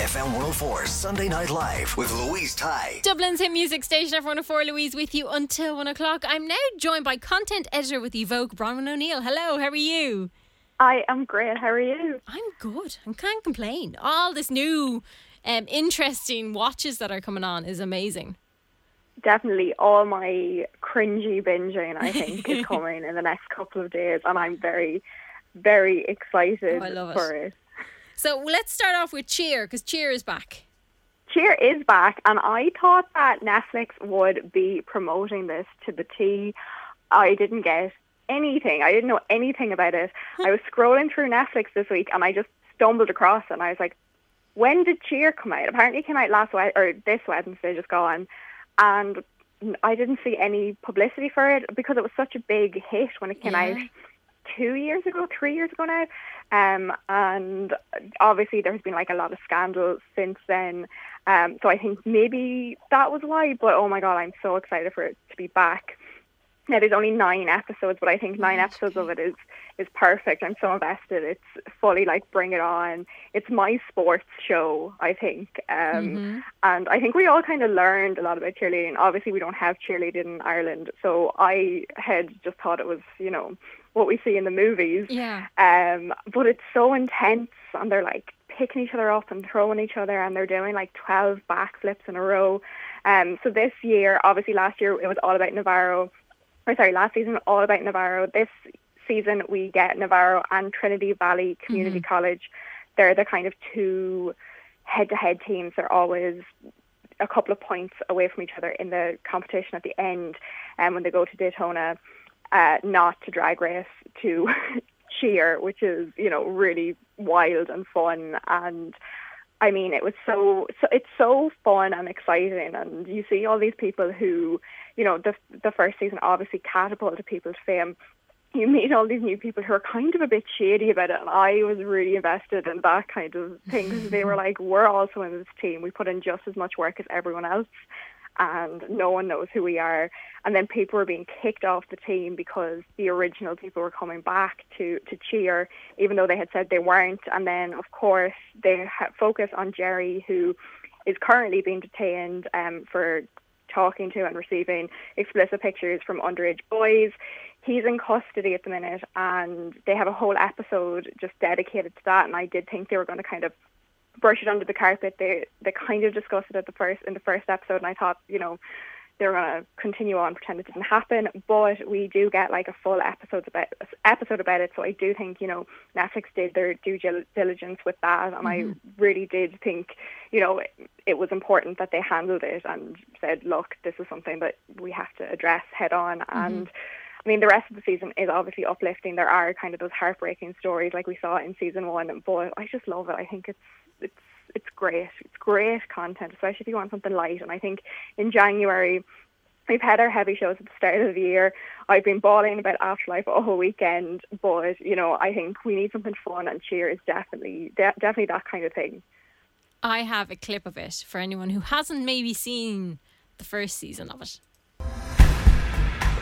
FM 104 Sunday Night Live with Louise Ty. Dublin's hit music station, F104 Louise with you until one o'clock. I'm now joined by content editor with Evoke, Bronwyn O'Neill. Hello, how are you? I am great. How are you? I'm good. I can't complain. All this new, um, interesting watches that are coming on is amazing. Definitely all my cringy binging, I think, is coming in the next couple of days, and I'm very, very excited Oh, I love it. for it. So let's start off with Cheer because Cheer is back. Cheer is back, and I thought that Netflix would be promoting this to the T. I didn't get anything. I didn't know anything about it. I was scrolling through Netflix this week, and I just stumbled across it, and I was like, when did Cheer come out? Apparently it came out last Wed or this Wednesday, just gone. And I didn't see any publicity for it because it was such a big hit when it came Yeah. out two years ago, three years ago now. Um, and obviously there has been like a lot of scandal since then. Um, so I think maybe that was why. But oh my god, I'm so excited for it to be back. Now there's only nine episodes, but I think nine episodes of it is is perfect. I'm so invested. It's fully like bring it on. It's my sports show, I think. Um, And I think we all kind of learned a lot about cheerleading. Obviously, we don't have cheerleading in Ireland, so I had just thought it was, you know, what we see in the movies. Yeah. Um, but it's so intense, and they're like picking each other up and throwing each other, and they're doing like 12 backflips in a row. Um, so this year, obviously last year it was all about Navarro, or sorry, last season all about Navarro. This season we get Navarro and Trinity Valley Community College. They're the kind of two head-to-head teams. They're always a couple of points away from each other in the competition at the end, and when they go to Daytona, uh, not to drag race, to cheer, which is you know really wild and fun and. I mean, it was so, so it's so fun and exciting, and you see all these people who, you know, the the first season obviously catapulted people to fame. You meet all these new people who are kind of a bit shady about it, and I was really invested in that kind of thing because they were like, "We're also in this team. We put in just as much work as everyone else, and no one knows who we are." And then people were being kicked off the team because the original people were coming back to to cheer, even though they had said they weren't. And then, of course, they focus on Jerry, who is currently being detained um, for talking to and receiving explicit pictures from underage boys. He's in custody at the minute, and they have a whole episode just dedicated to that. And I did think they were going to kind of brush it under the carpet. They they kind of discussed it at the first in the first episode, and I thought, you know, they were going to continue on pretend it didn't happen. But we do get like a full episode about episode about it, so I do think you know Netflix did their due diligence with that, and I mm-hmm. really did think you know it, it was important that they handled it and said, look, this is something that we have to address head on mm-hmm. and. I mean, the rest of the season is obviously uplifting. There are kind of those heartbreaking stories like we saw in season one, but I just love it. I think it's it's it's great. It's great content, especially if you want something light. And I think in January we've had our heavy shows at the start of the year. I've been bawling about Afterlife all weekend, but you know, I think we need something fun, and Cheer is definitely de- definitely that kind of thing. I have a clip of it for anyone who hasn't maybe seen the first season of it.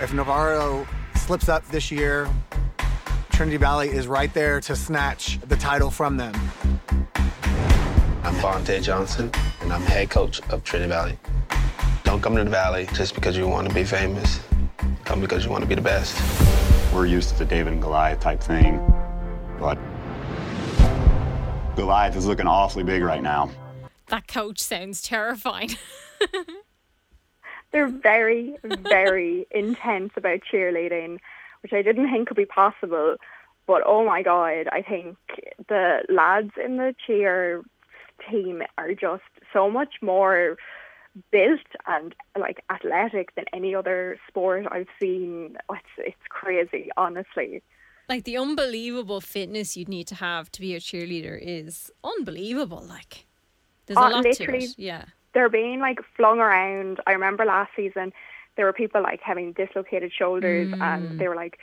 If Navarro slips up this year, Trinity Valley is right there to snatch the title from them. I'm Vontae Johnson, and I'm head coach of Trinity Valley. Don't come to the Valley just because you want to be famous. Come because you want to be the best. We're used to the David and Goliath type thing, but Goliath is looking awfully big right now. That coach sounds terrifying. They're very, very intense about cheerleading, which I didn't think could be possible. But oh my god, I think the lads in the cheer team are just so much more built and like athletic than any other sport I've seen. It's it's crazy, honestly. like the unbelievable fitness you'd need to have to be a cheerleader is unbelievable. Like there's a Uh, lot literally, to it. Yeah. They're being like flung around. I remember last season there were people like having dislocated shoulders and they were like,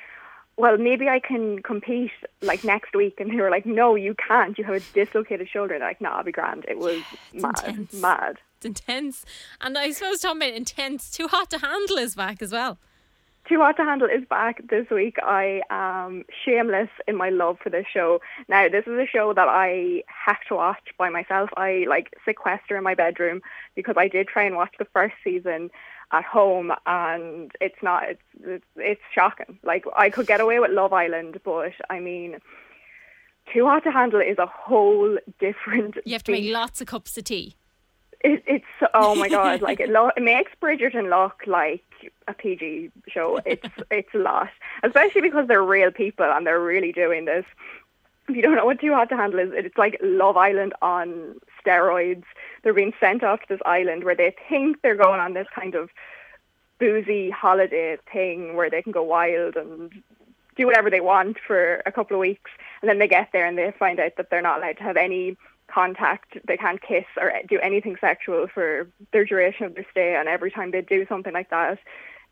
Well, maybe I can compete like next week and they were like, No, you can't. You have a dislocated shoulder. They're like, No, I'll be grand. It was mad. intense. Mad. It's intense. And I suppose talking about intense, too hot to handle is back as well. Too Hot to Handle is back this week. I am shameless in my love for this show. Now, this is a show that I have to watch by myself. I like sequester in my bedroom because I did try and watch the first season at home and it's not it's it's, it's shocking. Like I could get away with Love Island, but I mean Too Hot to Handle is a whole different You have to make lots of cups of tea. It, it's oh my god! Like it, lo- it makes Bridgerton look like a PG show. It's it's a lot, especially because they're real people and they're really doing this. If you don't know what Too Hot to Handle is, it's like Love Island on steroids. They're being sent off to this island where they think they're going on this kind of boozy holiday thing where they can go wild and do whatever they want for a couple of weeks, and then they get there and they find out that they're not allowed to have any contact. They can't kiss or do anything sexual for their duration of their stay. And every time they do something like that,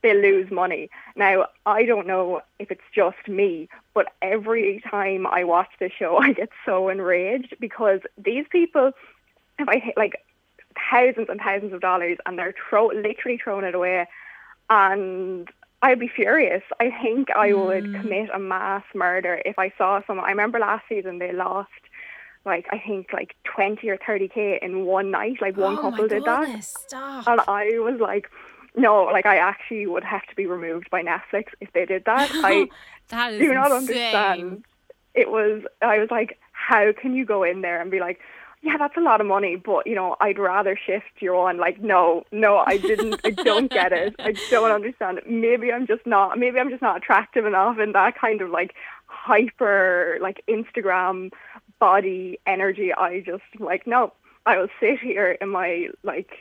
they lose money. Now, I don't know if it's just me, but every time I watch this show, I get so enraged because these people, if I hit like thousands and thousands of dollars, and they're throw literally throwing it away, and I'd be furious. I think I would mm. commit a mass murder if I saw someone. I remember last season they lost like I think like twenty or thirty k in one night. Like one oh couple did goodness, that, Stop. and I was like, no, like I actually would have to be removed by Netflix if they did that. I that do not insane. understand. It was. I was like, how can you go in there and be like, yeah, that's a lot of money, but you know, I'd rather shift your on. Like, no, no, I didn't. I don't get it. I don't understand. Maybe I'm just not. Maybe I'm just not attractive enough in that kind of like hyper, like Instagram body energy. I just like no. I will sit here in my like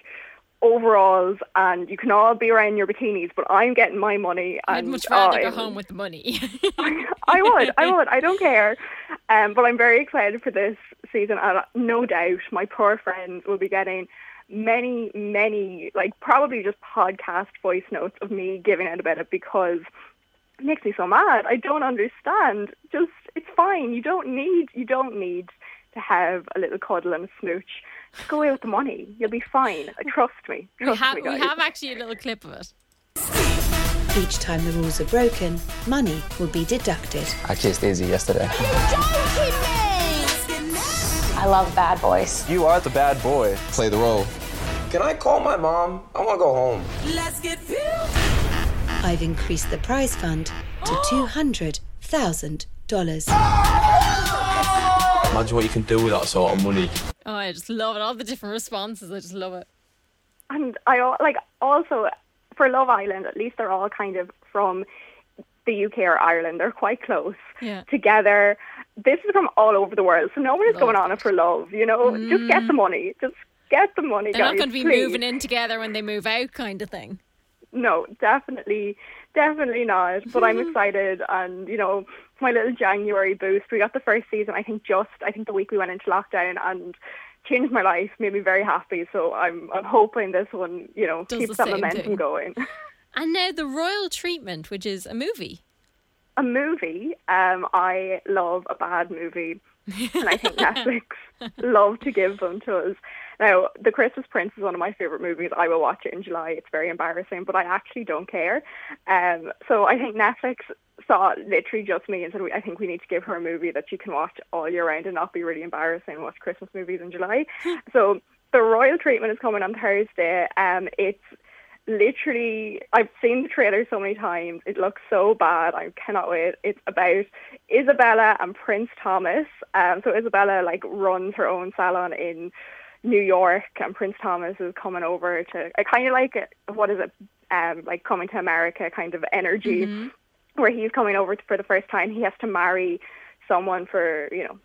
overalls and you can all be wearing your bikinis, but I'm getting my money. And, I'd much rather oh, go home with the money. I would, I would, I don't care. Um, but I'm very excited for this season, and no doubt my poor friends will be getting many, many, like probably just podcast voice notes of me giving out about it because it makes me so mad. I don't understand. Just it's fine. You don't need, you don't need to have a little cuddle and a smooch. Just go away with the money. You'll be fine. Trust me. we have me, we have actually a little clip of it. Each time the rules are broken, money will be deducted. I kissed Daisy yesterday. I love bad boys. You are the bad boy. Play the role. Can I call my mom? I want to go home. Let's get I've increased the prize fund to $200,000. Imagine what you can do with that sort of money. Oh, I just love it. All the different responses. I just love it. and I like also for Love Island, at least they're all kind of from the UK or Ireland. They're quite close Yeah. together. This is from all over the world, so no one is going on it for love. You know, just get the mm. money. Just get the money, They're guys. not going to be please. moving in together when they move out, kind of thing. No, definitely, definitely not. But I'm mm. excited, and you know, my little January boost. We got the first season. I think just I think the week we went into lockdown and changed my life, made me very happy. So I'm I'm hoping this one, you know, Does keeps the that momentum thing. going. And now the Royal Treatment, which is a movie. a movie. Um, I love a bad movie, and I think Netflix love to give them to us. Now, The Christmas Prince is one of my favorite movies. I will watch it in July. It's very embarrassing, but I actually don't care. Um, so I think Netflix saw literally just me and said, "I think we need to give her a movie that she can watch all year round and not be really embarrassing and watch Christmas movies in July." so the Royal Treatment is coming on Thursday. Um, it's literally, I've seen the trailer so many times. It looks so bad. I cannot wait. It's about Isabella and Prince Thomas. Um, so Isabella like runs her own salon in New York, and Prince Thomas is coming over to. I kind of like it. What is it? Um, like coming to America kind of energy, Mm-hmm. where he's coming over for the first time. He has to marry someone for you know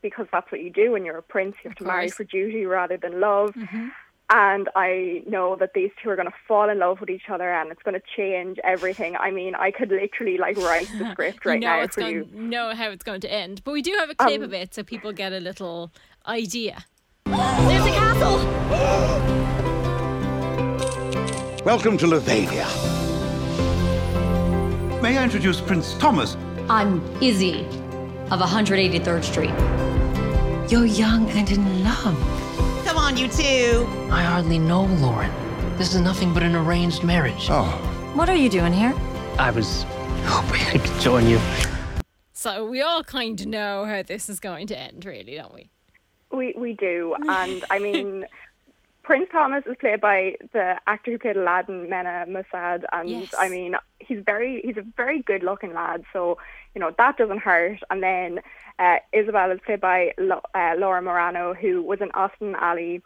because that's what you do when you're a prince. You have to marry for duty rather than love. Mm-hmm. And I know that these two are going to fall in love with each other, and it's going to change everything. I mean, I could literally like write the script right you know now it's for going, you. know how it's going to end. But we do have a clip Um, of it so people get a little idea. There's a castle! Welcome to Lavania. May I introduce Prince Thomas? I'm Izzy of 183rd Street. You're young and in love. Come on, you two. I hardly know Lauren. This is nothing but an arranged marriage. Oh. What are you doing here? I was hoping I could join you. So we all kind of know how this is going to end, really, don't we? We we do, and I mean, Prince Thomas is played by the actor who played Aladdin, Mena Massoud, and Yes. I mean, he's very he's a very good looking lad, so you know that doesn't hurt. And then uh, Isabel is played by Lo- uh, Laura Marano, who was in Austin Ally.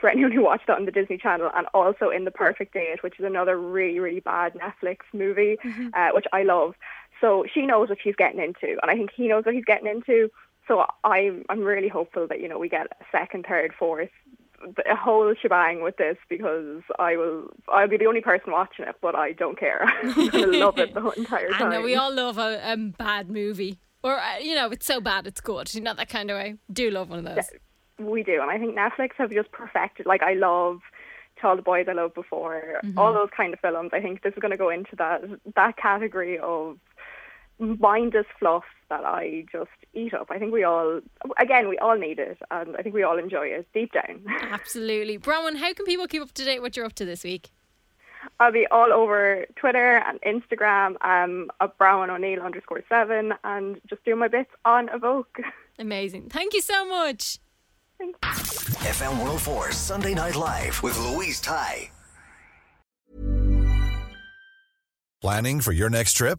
For anyone who watched that on the Disney Channel, and also in The Perfect Date, which is another really, really bad Netflix movie, uh, which I love. So she knows what she's getting into, and I think he knows what he's getting into. So I'm I'm really hopeful that you know we get a second, third, fourth, a whole shebang with this because I will I'll be the only person watching it, but I don't care. I'm gonna love it the whole entire I time. know we all love a, a bad movie. Or, uh, you know, it's so bad it's good. You know, that kind of way. Do love one of those. we do, and I think Netflix have just perfected. Like I love. All the boys I loved before, Mm-hmm. all those kind of films. I think this is going to go into that that category of mindless fluff that I just eat up. I think we all, again, we all need it, and I think we all enjoy it deep down. Absolutely. Bronwyn, how can people keep up to date what you're up to this week? I'll be all over Twitter and Instagram, um, at Brown O'Neill underscore seven, and just doing my bits on Evoke. Amazing. Thank you so much. Thanks. FM 104 Sunday Night Live with Louise Ty. Planning for your next trip?